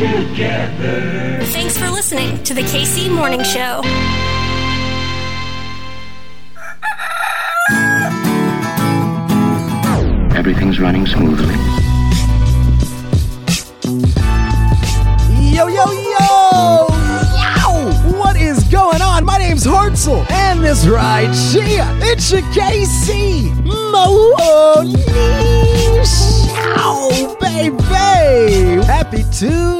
together. Thanks for listening to the KC Morning Show. Everything's running smoothly. Yo, yo, yo! Yow! What is going on? My name's Hartzell, and this right here, it's your KC Monish! Ow, baby! Happy Tuesday!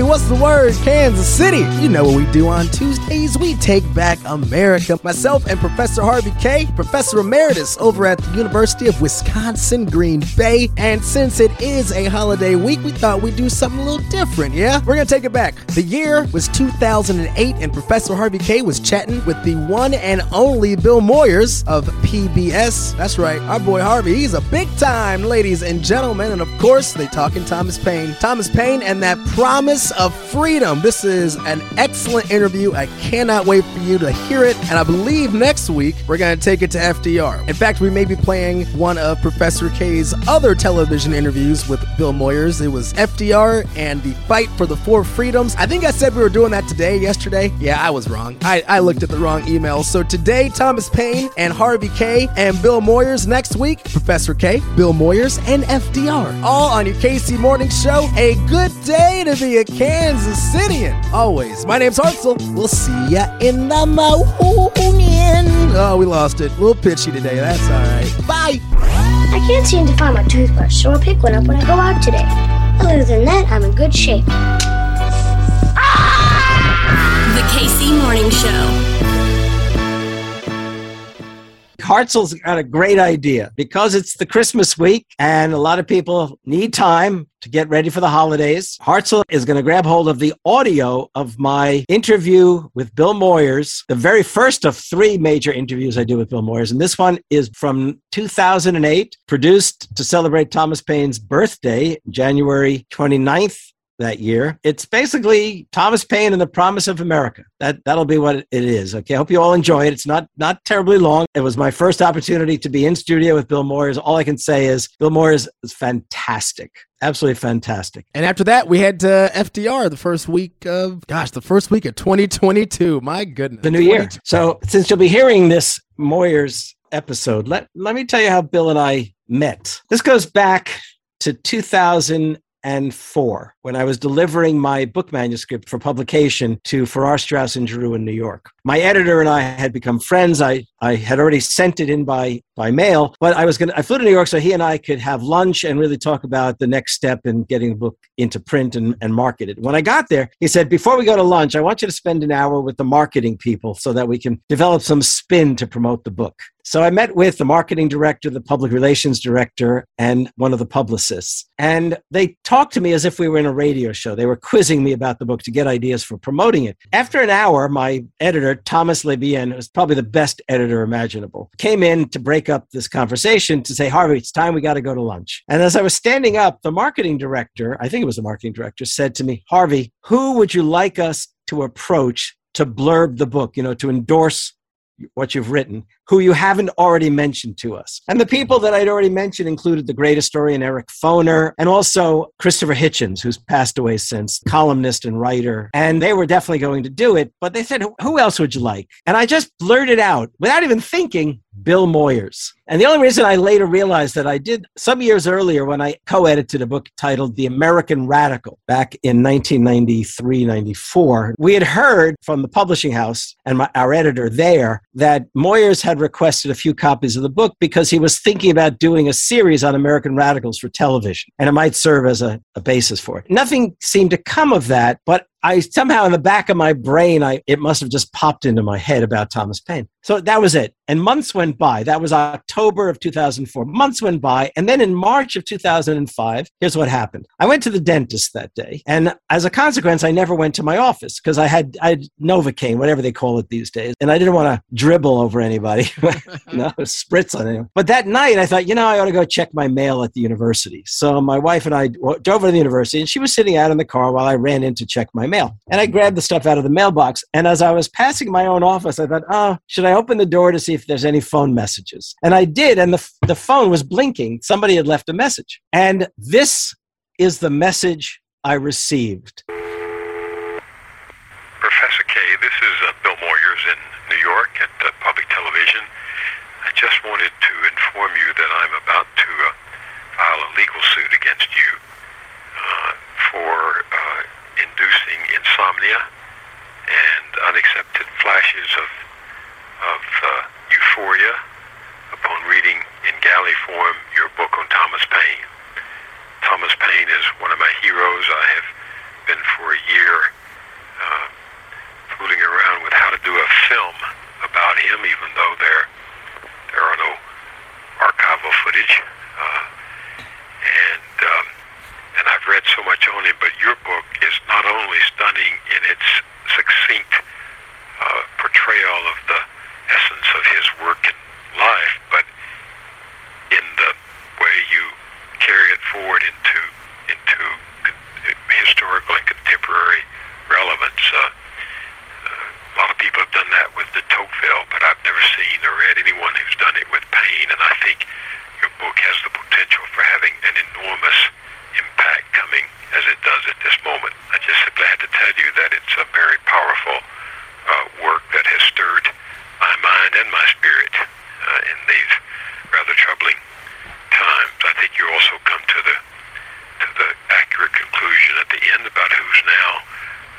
What's the word, Kansas City? You know what we do on Tuesdays? We take back America. Myself and Professor Harvey Kaye, Professor Emeritus over at the University of Wisconsin Green Bay. And since it is a holiday week, we thought we'd do something a little different, yeah? We're gonna take it back. The year was 2008, and Professor Harvey Kaye was chatting with the one and only Bill Moyers of PBS. That's right, our boy Harvey. He's a big time, ladies and gentlemen. And of course, they talking Thomas Paine. Thomas Paine and that promise of freedom. This is an excellent interview. I cannot wait for you to hear it. And I believe next week we're going to take it to FDR. In fact, we may be playing one of Professor Kaye's other television interviews with Bill Moyers. It was FDR and the fight for the four freedoms. I think I said we were doing that today, yesterday. Yeah, I was wrong. I, I looked at the wrong email. So today, Thomas Paine and Harvey Kaye and Bill Moyers. Next week, Professor Kaye, Bill Moyers, and FDR. All on your KC Morning Show. A good day to be a Kansas Citian. Always. My name's Hartzell. We'll see ya in the morning. Oh, we lost it. We'll pitch you today. That's all right. Bye. I can't seem to find my toothbrush, so I'll pick one up when I go out today. Other than that, I'm in good shape. The KC Morning Show. Hartzell's got a great idea because it's the Christmas week and a lot of people need time to get ready for the holidays. Hartzell is going to grab hold of the audio of my interview with Bill Moyers, the very first of three major interviews I do with Bill Moyers. And this one is from 2008, produced to celebrate Thomas Paine's birthday, January 29th, that year. It's basically Thomas Paine and the Promise of America. That that'll be what it is. Okay, I hope you all enjoy it. It's not not terribly long. It was my first opportunity to be in studio with Bill Moyers. All I can say is Bill Moyers is fantastic. Absolutely fantastic. And after that, we had uh, FDR the first week of, gosh, the first week of 2022. My goodness. The new year. So since you'll be hearing this Moyers episode, let let me tell you how Bill and I met. This goes back to 2000 and four when I was delivering my book manuscript for publication to Farrar Straus and Giroux in New York. My editor and I had become friends. I, I had already sent it in by, by mail, but I was going to, I flew to New York so he and I could have lunch and really talk about the next step in getting the book into print and, and market it. When I got there, he said, before we go to lunch, I want you to spend an hour with the marketing people so that we can develop some spin to promote the book. So I met with the marketing director, the public relations director, and one of the publicists. And they talked to me as if we were in a radio show. They were quizzing me about the book to get ideas for promoting it. After an hour, my editor, Thomas LeBien, who's probably the best editor imaginable, came in to break up this conversation to say, Harvey, it's time we got to go to lunch. And as I was standing up, the marketing director, I think it was the marketing director, said to me, Harvey, who would you like us to approach to blurb the book, you know, to endorse what you've written, who you haven't already mentioned to us. And the people that I'd already mentioned included the great historian Eric Foner and also Christopher Hitchens, who's passed away since, columnist and writer. And they were definitely going to do it, but they said, Who else would you like? And I just blurted out without even thinking, Bill Moyers. And the only reason I later realized that I did some years earlier when I co edited a book titled The American Radical back in 1993 94, we had heard from the publishing house and my, our editor there that Moyers had requested a few copies of the book because he was thinking about doing a series on American radicals for television, and it might serve as a, a basis for it. Nothing seemed to come of that, but I somehow in the back of my brain, I it must have just popped into my head about Thomas Paine. So that was it. And months went by. That was October of 2004. Months went by. And then in March of 2005, here's what happened. I went to the dentist that day. And as a consequence, I never went to my office because I had, I had Novocaine, whatever they call it these days. And I didn't want to dribble over anybody, no, spritz on anyone. But that night, I thought, you know, I ought to go check my mail at the university. So my wife and I drove to the university, and she was sitting out in the car while I ran in to check my mail. And I grabbed the stuff out of the mailbox. And as I was passing my own office, I thought, oh, should I open the door to see if there's any phone messages? And I did. And the, the phone was blinking. Somebody had left a message. And this is the message I received. Professor Kaye, this is uh, Bill Moyers in New York at uh, Public Television. I just wanted to inform you that I'm about to uh, file a legal suit against you uh, for uh, inducing insomnia and unaccepted flashes of, of uh, euphoria upon reading in galley form your book on Thomas Paine. Thomas Paine is one of my heroes. I have been for a year uh, fooling around with how to do a film about him, even though there there are no archival footage. Uh, and um, and I've read so much on him, but your book is not only stunning in its succinct uh, portrayal of the essence of his work and life, but in the way you carry it forward into into historical and contemporary relevance. Uh, uh, a lot of people have done that with de Tocqueville, but I've never seen or read anyone who's done it with Paine, and I think your book has the potential for having an enormous impact coming as it does at this moment. I just simply had to tell you that it's a very powerful uh, work that has stirred my mind and my spirit uh, in these rather troubling times. I think you also come to the to the accurate conclusion at the end about who's now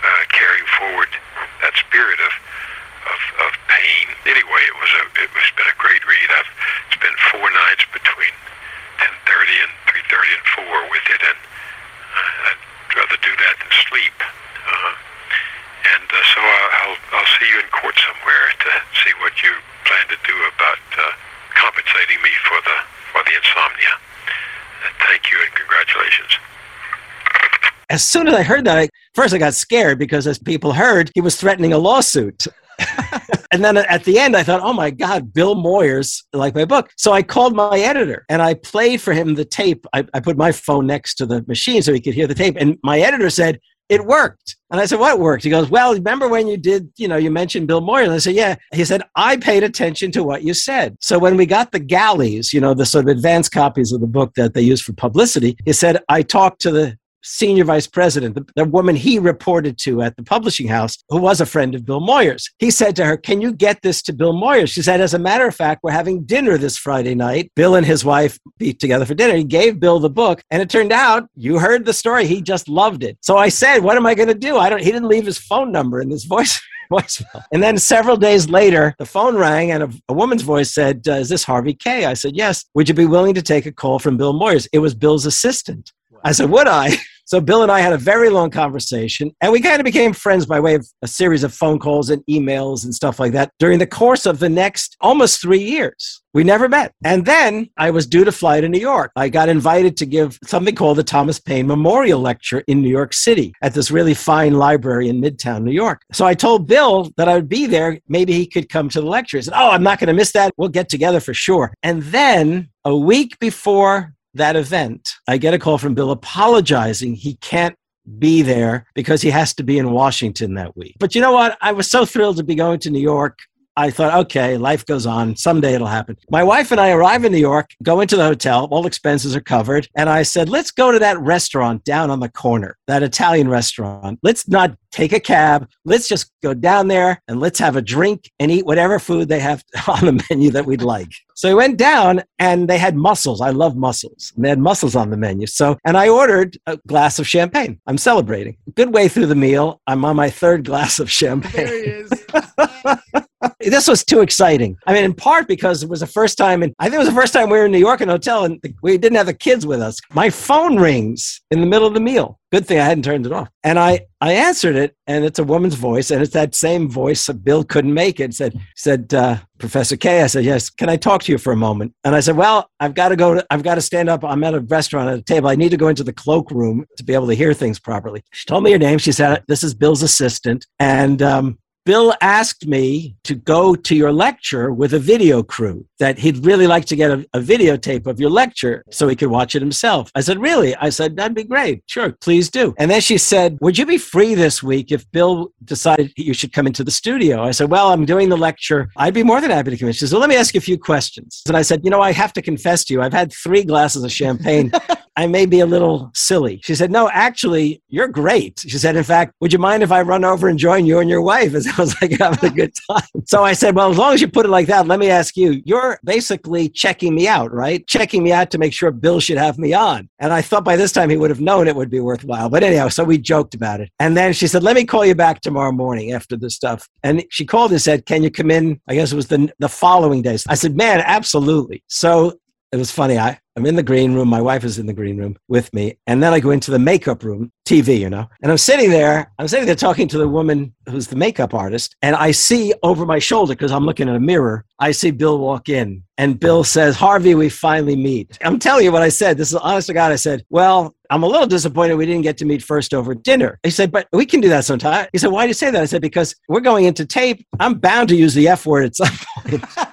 uh, carrying forward that spirit of of, of Paine. Anyway, it was a it was been a great read. I've spent four nights between 10:30 and 3:30 and 4 with it, and uh, I'd rather do that than sleep. Uh, and uh, so I- I'll I'll see you in court somewhere to see what you plan to do about uh, compensating me for the for the insomnia. Uh, thank you and congratulations. As soon as I heard that, I, first I got scared because, as people heard, he was threatening a lawsuit. and then at the end, I thought, oh my God, Bill Moyers, like my book. So I called my editor and I played for him the tape. I, I put my phone next to the machine so he could hear the tape. And my editor said, it worked. And I said, what worked? He goes, well, remember when you did, you know, you mentioned Bill Moyers? And I said, yeah. He said, I paid attention to what you said. So when we got the galleys, you know, the sort of advanced copies of the book that they use for publicity, he said, I talked to the senior vice president, the, the woman he reported to at the publishing house, who was a friend of Bill Moyers. He said to her, Can you get this to Bill Moyers? She said, As a matter of fact, we're having dinner this Friday night. Bill and his wife be together for dinner. He gave Bill the book, and it turned out you heard the story. He just loved it. So I said, What am I going to do? I don't, he didn't leave his phone number in this voice. And then several days later, the phone rang and a, a woman's voice said, uh, Is this Harvey Kaye? I said, Yes. Would you be willing to take a call from Bill Moyers? It was Bill's assistant. I said, Would I? So Bill and I had a very long conversation, and we kind of became friends by way of a series of phone calls and emails and stuff like that during the course of the next almost three years. We never met. And then I was due to fly to New York. I got invited to give something called the Thomas Paine Memorial Lecture in New York City at this really fine library in Midtown, New York. So I told Bill that I would be there. Maybe he could come to the lecture. He said, Oh, I'm not going to miss that. We'll get together for sure. And then a week before that event, I get a call from Bill apologizing. He can't be there because he has to be in Washington that week. But you know what? I was so thrilled to be going to New York. I thought, okay, life goes on. Someday it'll happen. My wife and I arrive in New York, go into the hotel, all expenses are covered. And I said, let's go to that restaurant down on the corner, that Italian restaurant. Let's not take a cab. Let's just go down there and let's have a drink and eat whatever food they have on the menu that we'd like. So we went down and they had mussels. I love mussels. They had mussels on the menu. So, and I ordered a glass of champagne. I'm celebrating. Good way through the meal. I'm on my third glass of champagne. There he is. this was too exciting. I mean, in part because it was the first time, and I think it was the first time we were in New York in a hotel and we didn't have the kids with us. My phone rings in the middle of the meal. Good thing I hadn't turned it off. And I, I answered it, and it's a woman's voice, and it's that same voice that Bill couldn't make it. Said, said uh, Professor Kaye. I said, yes. Can I talk to you for a moment? And I said, well, I've got to go. To, I've got to stand up. I'm at a restaurant at a table. I need to go into the cloakroom to be able to hear things properly. She told me her name. She said, this is Bill's assistant, and um, Bill asked me to go to your lecture with a video crew, that he'd really like to get a, a, videotape of your lecture so he could watch it himself. I said, Really? I said, That'd be great. Sure, please do. And then she said, Would you be free this week if Bill decided you should come into the studio? I said, Well, I'm doing the lecture. I'd be more than happy to come in. She said, well, Let me ask you a few questions. And I said, You know, I have to confess to you, I've had three glasses of champagne. I may be a little silly. She said, No, actually, you're great. She said, In fact, would you mind if I run over and join you and your wife? As I was like having a good time. So I said, Well, as long as you put it like that, let me ask you, you're basically checking me out, right? Checking me out to make sure Bill should have me on. And I thought by this time he would have known it would be worthwhile. But anyhow, so we joked about it. And then she said, Let me call you back tomorrow morning after this stuff. And she called and said, Can you come in? I guess it was the, the following days. I said, Man, absolutely. So it was funny. I, I'm in the green room. My wife is in the green room with me. And then I go into the makeup room, TV, you know, and I'm sitting there. I'm sitting there talking to the woman who's the makeup artist. And I see over my shoulder, because I'm looking at a mirror, I see Bill walk in. And Bill says, Harvey, we finally meet. I'm telling you what I said. This is honest to God. I said, Well, I'm a little disappointed we didn't get to meet first over dinner. He said, But we can do that sometime. He said, Why do you say that? I said, Because we're going into tape. I'm bound to use the F word at some point.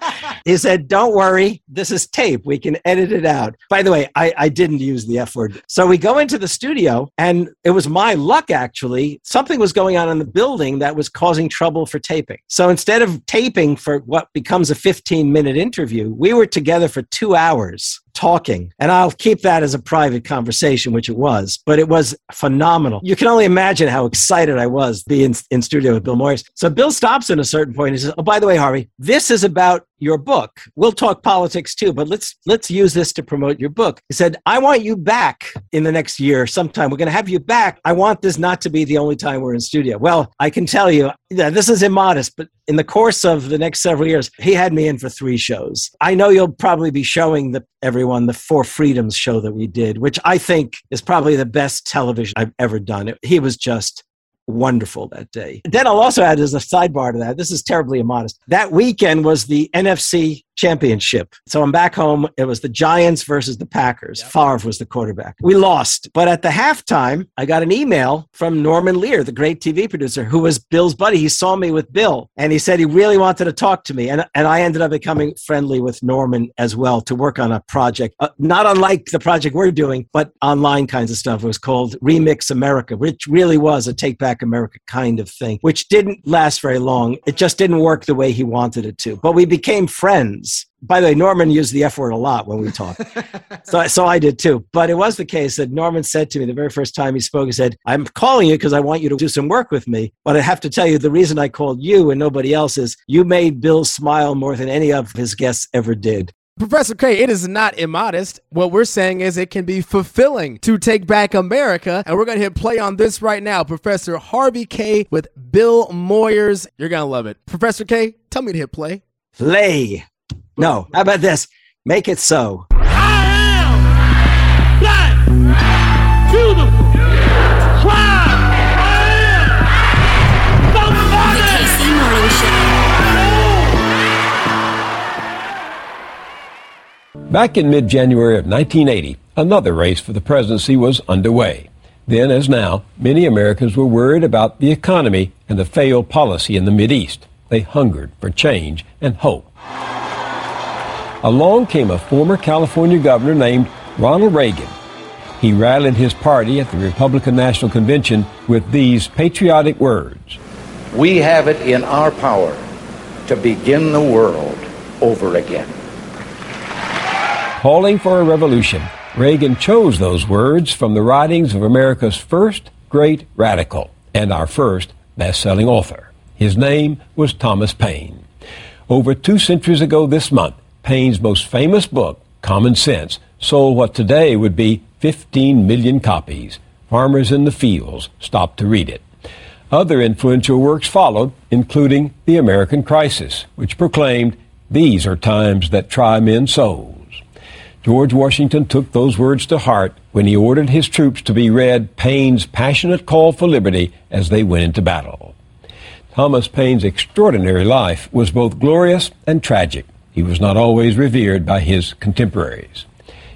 he said, Don't worry. This is tape. We can edit it out. By the way, I, I didn't use the F word. So we go into the studio, and it was my luck, actually. Something was going on in the building that was causing trouble for taping. So instead of taping for what becomes a 15 minute interview, we were together for two hours talking. And I'll keep that as a private conversation, which it was, but it was phenomenal. You can only imagine how excited I was being in, studio with Bill Moyers. So Bill stops at a certain point. He says, Oh, by the way, Harvey, this is about your book. We'll talk politics too, but let's let's use this to promote your book. He said, I want you back in the next year sometime. We're gonna have you back. I want this not to be the only time we're in studio. Well, I can tell you, yeah, this is immodest, but in the course of the next several years, he had me in for three shows. I know you'll probably be showing the everyone the Four Freedoms show that we did, which I think is probably the best television I've ever done. It, he was just wonderful that day. Then I'll also add as a sidebar to that, this is terribly immodest. That weekend was the NFC championship. So I'm back home. It was the Giants versus the Packers. Yep. Favre was the quarterback. We lost. But at the halftime, I got an email from Norman Lear, the great TV producer, who was Bill's buddy. He saw me with Bill and he said he really wanted to talk to me. And, and I ended up becoming friendly with Norman as well to work on a project, uh, not unlike the project we're doing, but online kinds of stuff. It was called Remix America, which really was a Take Back America kind of thing, which didn't last very long. It just didn't work the way he wanted it to. But we became friends by the way, Norman used the F word a lot when we talked. so, so I did too. But it was the case that Norman said to me the very first time he spoke, he said, I'm calling you because I want you to do some work with me. But I have to tell you, the reason I called you and nobody else is you made Bill smile more than any of his guests ever did. Professor Kaye, it is not immodest. What we're saying is it can be fulfilling to take back America. And we're going to hit play on this right now. Professor Harvey Kaye with Bill Moyers. You're going to love it. Professor Kaye, tell me to hit play. Play. No. How about this? Make it so. I am black, beautiful, proud. The KC Morning Show. Back in mid January of 1980, another race for the presidency was underway. Then, as now, many Americans were worried about the economy and the failed policy in the East. They hungered for change and hope. Along came a former California governor named Ronald Reagan. He rallied his party at the Republican National Convention with these patriotic words We have it in our power to begin the world over again. Calling for a revolution, Reagan chose those words from the writings of America's first great radical and our first best selling author. His name was Thomas Paine. Over two centuries ago this month, Paine's most famous book, Common Sense, sold what today would be 15 million copies. Farmers in the fields stopped to read it. Other influential works followed, including The American Crisis, which proclaimed, These are times that try men's souls. George Washington took those words to heart when he ordered his troops to be read Paine's passionate call for liberty as they went into battle. Thomas Paine's extraordinary life was both glorious and tragic. He was not always revered by his contemporaries.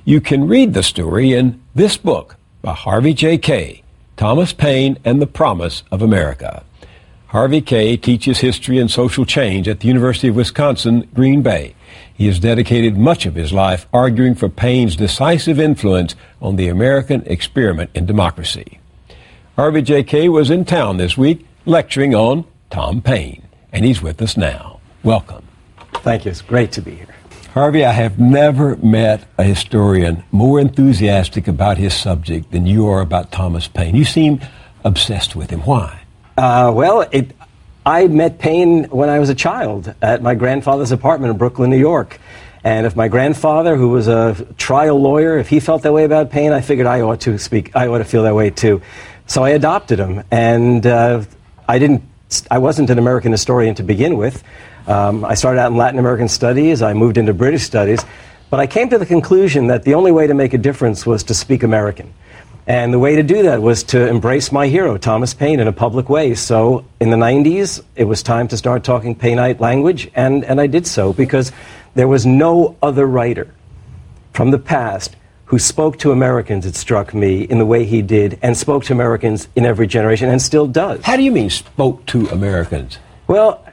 You can read the story in this book by Harvey J. Kaye, Thomas Paine and the Promise of America. Harvey Kaye teaches history and social change at the University of Wisconsin, Green Bay. He has dedicated much of his life arguing for Paine's decisive influence on the American experiment in democracy. Harvey J. Kaye was in town this week lecturing on Tom Paine, and he's with us now. Welcome. Thank you. It's great to be here. Harvey, I have never met a historian more enthusiastic about his subject than you are about Thomas Paine. You seem obsessed with him. Why? Uh, well, it, I met Paine when I was a child at my grandfather's apartment in Brooklyn, New York. And if my grandfather, who was a trial lawyer, if he felt that way about Paine, I figured I ought to speak. I ought to feel that way too. So I adopted him, and uh, I didn't. I wasn't an American historian to begin with. Um, I started out in Latin American studies. I moved into British studies, but I came to the conclusion that the only way to make a difference was to speak American. And the way to do that was to embrace my hero, Thomas Paine, in a public way. So in the 90s, it was time to start talking Paineite language, and, and I did so because there was no other writer from the past who spoke to Americans, it struck me, in the way he did, and spoke to Americans in every generation, and still does. How do you mean spoke to Americans? Well,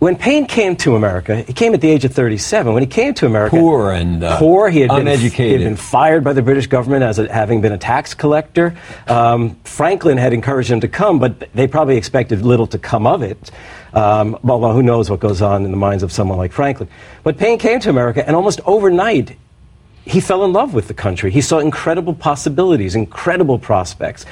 when Paine came to America, he came at the age of 37. When he came to America, poor and uh, poor, he had uneducated. Been, he had been fired by the British government as a, having been a tax collector. Um, Franklin had encouraged him to come, but they probably expected little to come of it. Um, well, well, who knows what goes on in the minds of someone like Franklin? But Paine came to America, and almost overnight, he fell in love with the country. He saw incredible possibilities, incredible prospects.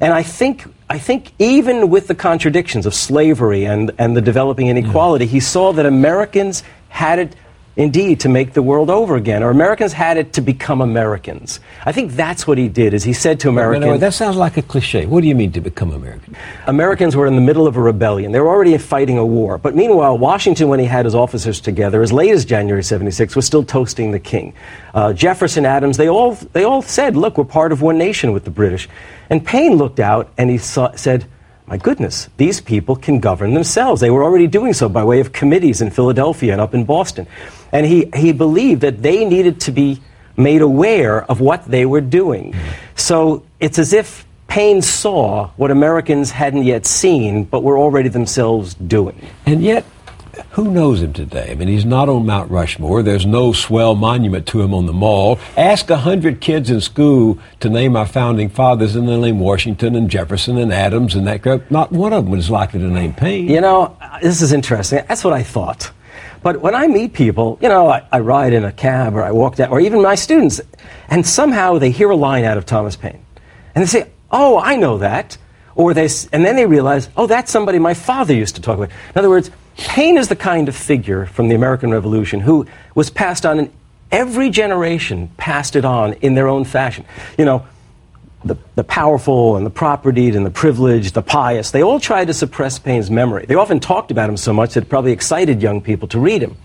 And I think, I think even with the contradictions of slavery and, and the developing inequality, he saw that Americans had it indeed to make the world over again, or Americans had it to become Americans. I think that's what he did. Is he said to Americans, no, no, that sounds like a cliche. What do you mean to become American? Americans were in the middle of a rebellion. They were already fighting a war. But meanwhile, Washington, when he had his officers together, as late as January '76, was still toasting the king. Uh, Jefferson, Adams, they all they all said, "Look, we're part of one nation with the British." And Paine looked out and he saw, said my goodness, these people can govern themselves. They were already doing so by way of committees in Philadelphia and up in Boston. And he, he believed that they needed to be made aware of what they were doing. So it's as if Paine saw what Americans hadn't yet seen, but were already themselves doing. And yet, who knows him today? I mean, he's not on Mount Rushmore. There's no swell monument to him on the mall. Ask a hundred kids in school to name our founding fathers, and they'll name Washington and Jefferson and Adams and that group. Not one of them is likely to name Paine. You know, this is interesting. That's what I thought. But when I meet people, you know, I, I ride in a cab or I walk down, or even my students, and somehow they hear a line out of Thomas Paine. And they say, Oh, I know that. Or they, and then they realize, Oh, that's somebody my father used to talk about. In other words, Paine is the kind of figure from the American Revolution who was passed on in every generation, passed it on in their own fashion. You know, the, the powerful and the propertied and the privileged, the pious, they all tried to suppress Paine's memory. They often talked about him so much that it probably excited young people to read him.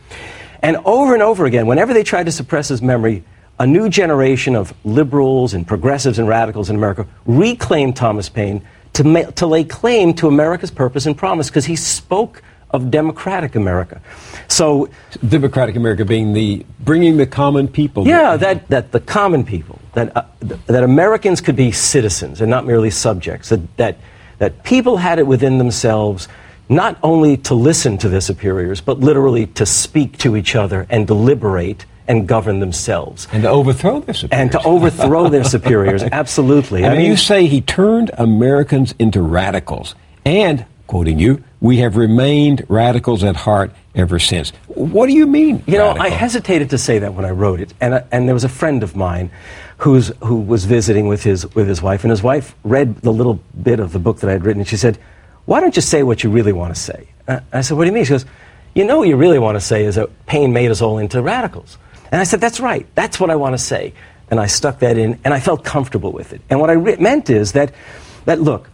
And over and over again, whenever they tried to suppress his memory, a new generation of liberals and progressives and radicals in America reclaimed Thomas Paine to, ma- to lay claim to America's purpose and promise because he spoke of democratic America. So, democratic America being the bringing the common people. Yeah, that, that the common people, that, uh, that Americans could be citizens and not merely subjects, that, that, that people had it within themselves not only to listen to their superiors, but literally to speak to each other and deliberate and govern themselves. And to overthrow their superiors. And to overthrow their superiors, absolutely. I, I mean, you say he turned Americans into radicals. And, quoting you, we have remained radicals at heart ever since. What do you mean? You radical? know, I hesitated to say that when I wrote it, and, uh, and there was a friend of mine who's, who was visiting with his, with his wife, and his wife read the little bit of the book that I had written, and she said, Why don't you say what you really want to say? Uh, I said, What do you mean? She goes, You know, what you really want to say is that Paine made us all into radicals. And I said, That's right, that's what I want to say. And I stuck that in, and I felt comfortable with it. And what I re- meant is that, that, look,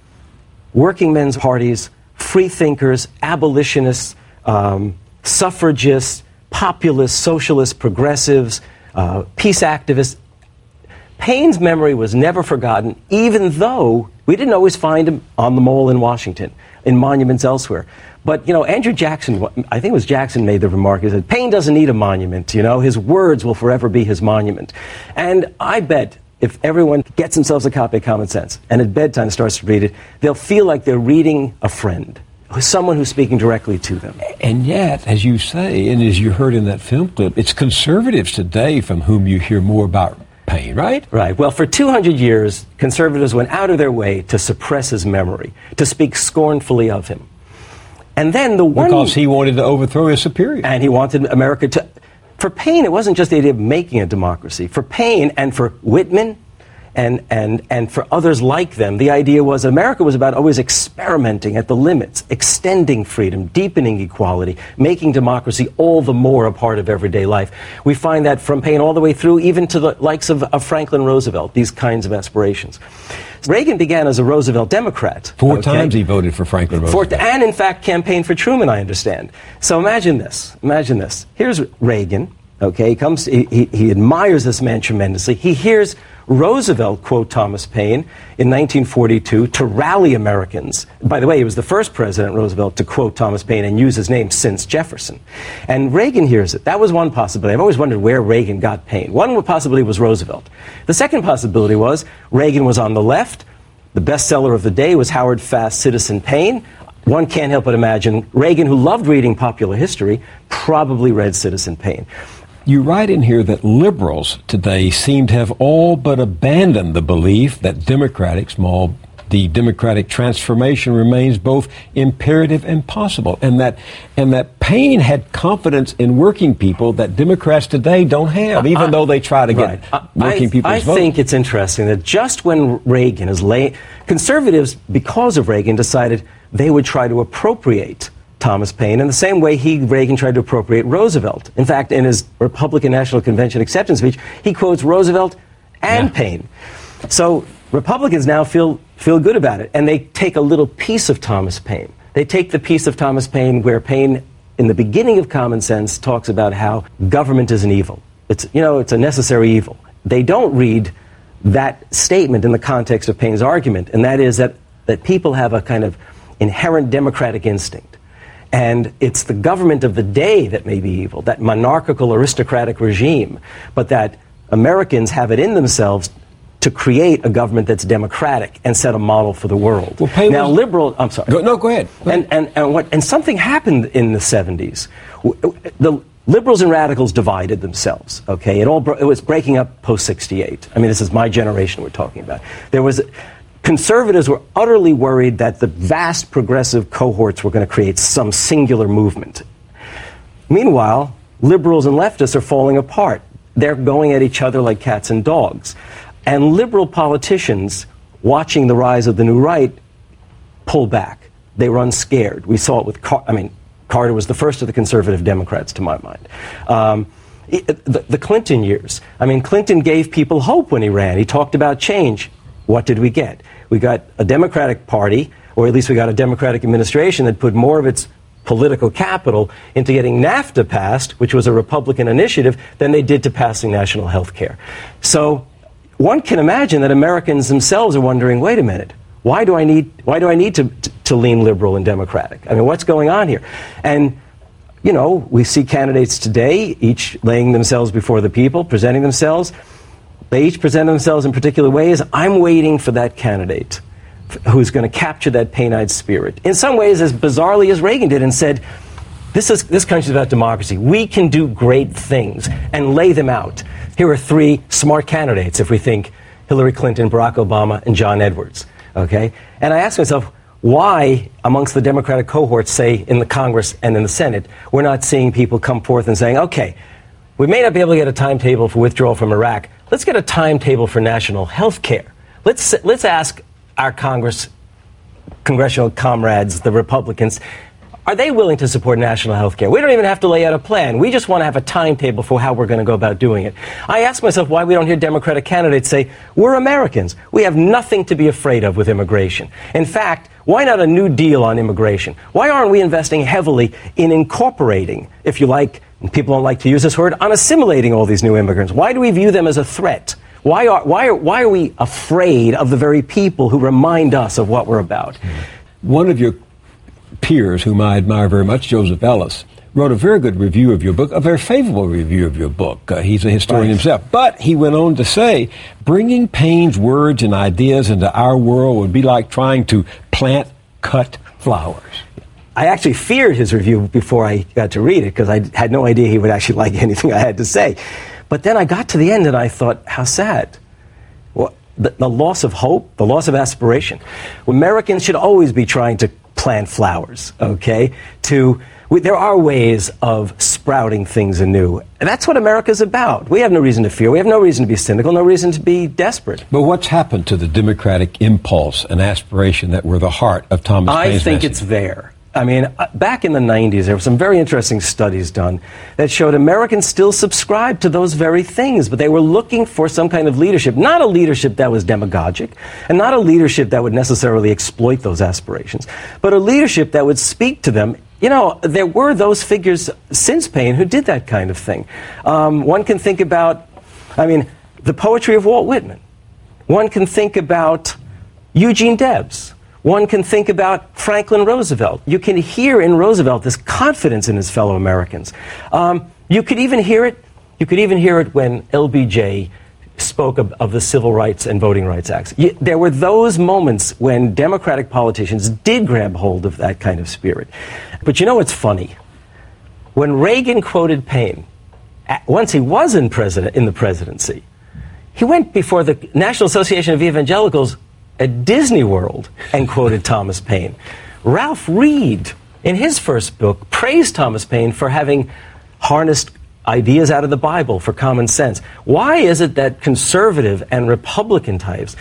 working men's parties, free thinkers, abolitionists, um, suffragists, populists, socialists, progressives, uh, peace activists. Paine's memory was never forgotten, even though we didn't always find him on the mole in Washington, in monuments elsewhere. But, you know, Andrew Jackson, I think it was Jackson made the remark, he said, Paine doesn't need a monument, you know, his words will forever be his monument. And I bet if everyone gets themselves a copy of Common Sense and at bedtime starts to read it, they'll feel like they're reading a friend, someone who's speaking directly to them. And yet, as you say, and as you heard in that film clip, it's conservatives today from whom you hear more about Paine, right? Right. Well, for 200 years, conservatives went out of their way to suppress his memory, to speak scornfully of him. And then the one. Because he wanted to overthrow his superior. And he wanted America to. For Paine, it wasn't just the idea of making a democracy. For Paine and for Whitman and, and, and for others like them, the idea was America was about always experimenting at the limits, extending freedom, deepening equality, making democracy all the more a part of everyday life. We find that from Paine all the way through, even to the likes of, of Franklin Roosevelt, these kinds of aspirations. Reagan began as a Roosevelt Democrat. Four okay? times he voted for Franklin Roosevelt. For, and in fact campaigned for Truman, I understand. So imagine this. Imagine this. Here's Reagan. Okay, he comes. He, he, he admires this man tremendously. He hears Roosevelt quote Thomas Paine in 1942 to rally Americans. By the way, he was the first president, Roosevelt, to quote Thomas Paine and use his name since Jefferson. And Reagan hears it. That was one possibility. I've always wondered where Reagan got Paine. One possibility was Roosevelt. The second possibility was Reagan was on the left. The bestseller of the day was Howard Fast's Citizen Paine. One can't help but imagine Reagan, who loved reading popular history, probably read Citizen Paine. You write in here that liberals today seem to have all but abandoned the belief that democratic, small the democratic transformation remains both imperative and possible, and that and that Paine had confidence in working people that Democrats today don't have, even I, though they try to get working people. I vote. think it's interesting that just when Reagan is late, conservatives, because of Reagan, decided they would try to appropriate Thomas Paine in the same way he, Reagan, tried to appropriate Roosevelt. In fact, in his Republican National Convention acceptance speech, he quotes Roosevelt and Yeah. Paine. So Republicans now feel, feel good about it, and they take a little piece of Thomas Paine. They take the piece of Thomas Paine where Paine, in the beginning of Common Sense, talks about how government is an evil. It's, you know, it's a necessary evil. They don't read that statement in the context of Paine's argument, and that is that, that people have a kind of inherent democratic instinct. And it's the government of the day that may be evil, that monarchical aristocratic regime, but that Americans have it in themselves to create a government that's democratic and set a model for the world. Well, now, was- liberal, I'm sorry. Go- no, go ahead. Go ahead. And, and, and, what, and something happened in the 70s. W- w- The liberals and radicals divided themselves, okay? It, all it was breaking up post 68. I mean, this is my generation we're talking about. There was. Conservatives were utterly worried that the vast progressive cohorts were going to create some singular movement. Meanwhile, liberals and leftists are falling apart. They're going at each other like cats and dogs. And liberal politicians, watching the rise of the new right, pull back. They run scared. We saw it with, Car- I mean, Carter was the first of the conservative Democrats, to my mind. Um, the, the Clinton years. I mean, Clinton gave people hope when he ran. He talked about change. What did we get? We got a Democratic Party, or at least we got a Democratic administration that put more of its political capital into getting NAFTA passed, which was a Republican initiative, than they did to passing national health care. So one can imagine that Americans themselves are wondering, wait a minute, why do I need, why do I need to, to, to lean liberal and democratic? I mean, what's going on here? And, you know, we see candidates today, each laying themselves before the people, presenting themselves. They each present themselves in particular ways. I'm waiting for that candidate who's going to capture that Paineite spirit. In some ways, as bizarrely as Reagan did, and said, this, is, this country's about democracy. We can do great things and lay them out. Here are three smart candidates if we think Hillary Clinton, Barack Obama, and John Edwards. Okay? And I ask myself, why, amongst the Democratic cohorts, say in the Congress and in the Senate, we're not seeing people come forth and saying, okay, we may not be able to get a timetable for withdrawal from Iraq. Let's get a timetable for national health care. Let's, let's ask our Congress, congressional comrades, the Republicans, are they willing to support national health care? We don't even have to lay out a plan. We just want to have a timetable for how we're going to go about doing it. I ask myself why we don't hear Democratic candidates say, we're Americans. We have nothing to be afraid of with immigration. In fact, why not a new deal on immigration? Why aren't we investing heavily in incorporating, if you like, and people don't like to use this word, on assimilating all these new immigrants? Why do we view them as a threat? Why are, why are, why are we afraid of the very people who remind us of what we're about? One of your peers, whom I admire very much, Joseph Ellis, wrote a very good review of your book, a very favorable review of your book. Uh, he's a historian Right. himself. But he went on to say, bringing Paine's words and ideas into our world would be like trying to plant cut flowers. I actually feared his review before I got to read it because I had no idea he would actually like anything I had to say. But then I got to the end and I thought, how sad. Well, the, the loss of hope, the loss of aspiration. Americans should always be trying to plant flowers, okay? To we, there are ways of sprouting things anew. And that's what America's about. We have no reason to fear. We have no reason to be cynical, no reason to be desperate. But what's happened to the democratic impulse and aspiration that were the heart of Thomas I Paine's think message? it's there. I mean, uh, back in the 90s, there were some very interesting studies done that showed Americans still subscribed to those very things, but they were looking for some kind of leadership. Not a leadership that was demagogic, and not a leadership that would necessarily exploit those aspirations, but a leadership that would speak to them. You know, there were those figures since Paine who did that kind of thing. Um, one can think about, I mean, the poetry of Walt Whitman. One can think about Eugene Debs. One can think about Franklin Roosevelt. You can hear in Roosevelt this confidence in his fellow Americans. Um, you could even hear it. You could even hear it when LBJ spoke of, of the Civil Rights and Voting Rights Acts. You, there were those moments when Democratic politicians did grab hold of that kind of spirit. But you know what's funny? When Reagan quoted Paine, a- once he was in president in the presidency, he went before the National Association of Evangelicals at Disney World and quoted Thomas Paine. Ralph Reed, in his first book, praised Thomas Paine for having harnessed ideas out of the Bible for common sense. Why is it that conservative and Republican types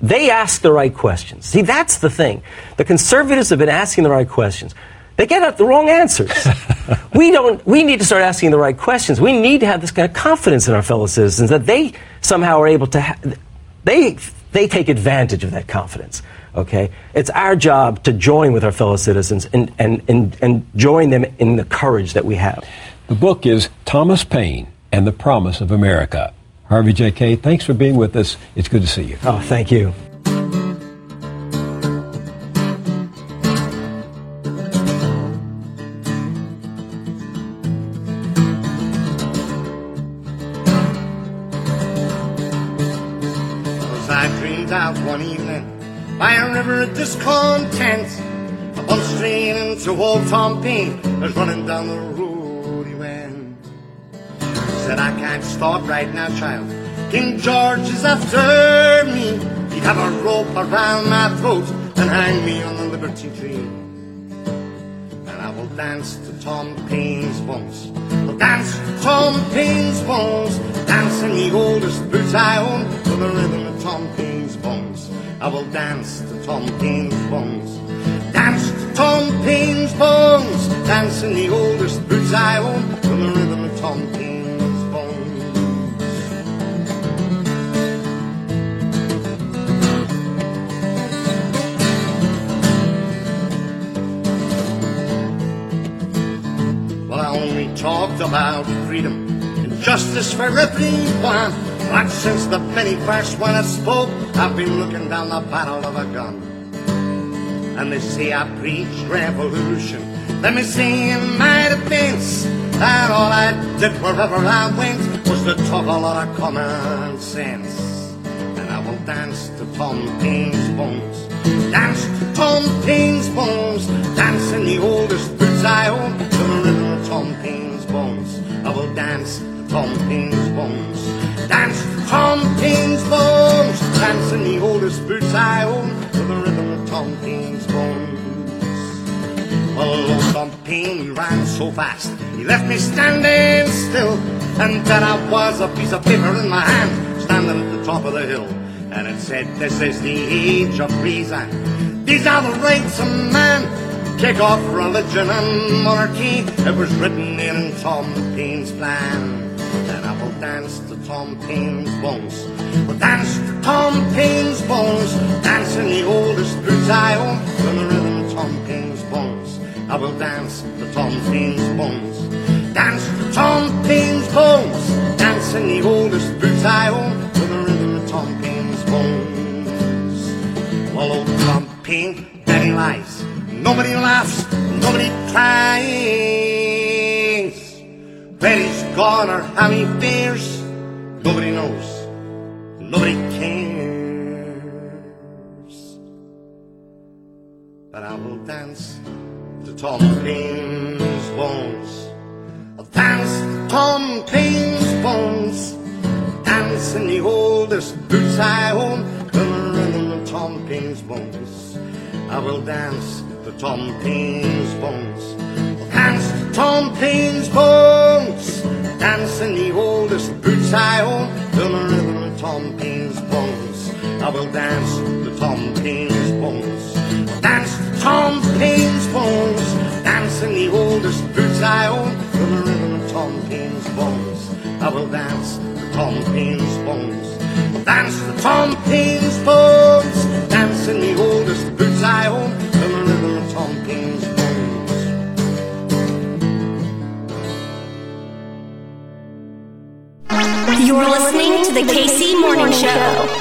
they ask the right questions? See, that's the thing. The conservatives have been asking the right questions. They get out the wrong answers. we don't. We need to start asking the right questions. We need to have this kind of confidence in our fellow citizens that they somehow are able to. Ha- they they take advantage of that confidence. Okay, it's our job to join with our fellow citizens and and and, and join them in the courage that we have. The book is Thomas Paine and the Promise of America. Harvey J. Kaye, thanks for being with us. It's good to see you. Oh, thank you. By a river of discontent, a bus train into old Tom Paine was running down the road he went. Said, I can't stop right now, child. King George is after me. He'd have a rope around my throat and hang me on the Liberty Tree. And I will dance to Tom Paine's bones. I'll dance to Tom Paine's bones. Dance in the oldest boots I own to the rhythm of Tom bones. I will dance to Tom Paine's bones. Dance to Tom Paine's bones. Dance in the oldest boots I own to the rhythm of Tom Paine's bones. Well, I only talked about freedom and justice for everyone. But since the very first one I spoke, I've been looking down the barrel of a gun. And they say I preached revolution. Let me say in my defense that all I did wherever I went was to talk a lot of common sense. And I will dance to Tom Paine's bones. Dance to Tom Paine's bones. Dance in the oldest boots I own to the rhythm of Tom Paine's bones. I will dance to Tom Paine's bones. Dance to Tom Paine's bones. Dance in the oldest boots I own to the rhythm of Tom Paine's bones. Oh, old Tom Paine, he ran so fast, he left me standing still. And then I was a piece of paper in my hand, standing at the top of the hill. And it said, This is the age of reason. These are the rights of man. Kick off religion and monarchy. It was written in Tom Paine's plan. Dance to Tom Paine's bones. Dance to Tom Paine's bones. Dance in the oldest boots I own. To the rhythm of Tom Paine's bones. I will dance to Tom Paine's bones. Dance to Tom Paine's bones. Dance in the oldest boots I own. To the rhythm of Tom Paine's bones. Well, old Tom Paine, lies. Nobody laughs, nobody cries. Where he's gone or how he fares, nobody knows, nobody cares. But I will dance to Tom Paine's bones. I'll dance to Tom Paine's bones. Dance in the oldest boots I own. To the rhythm of Tom Paine's bones. I will dance to Tom Paine's bones. I'll Tom Paine's bones. Dancing the oldest boots I own to the rhythm of Tom Paine's bones. I will dance to Tom Paine's bones. Dance to Tom Paine's bones. Dancing the oldest boots I own to the rhythm of Tom Paine's bones. I will dance to Tom Paine's bones. Dance to Tom Paine's bones. Dancing the oldest boots I own to the rhythm of Tom Paine's bones. You're listening to the KC Morning Show.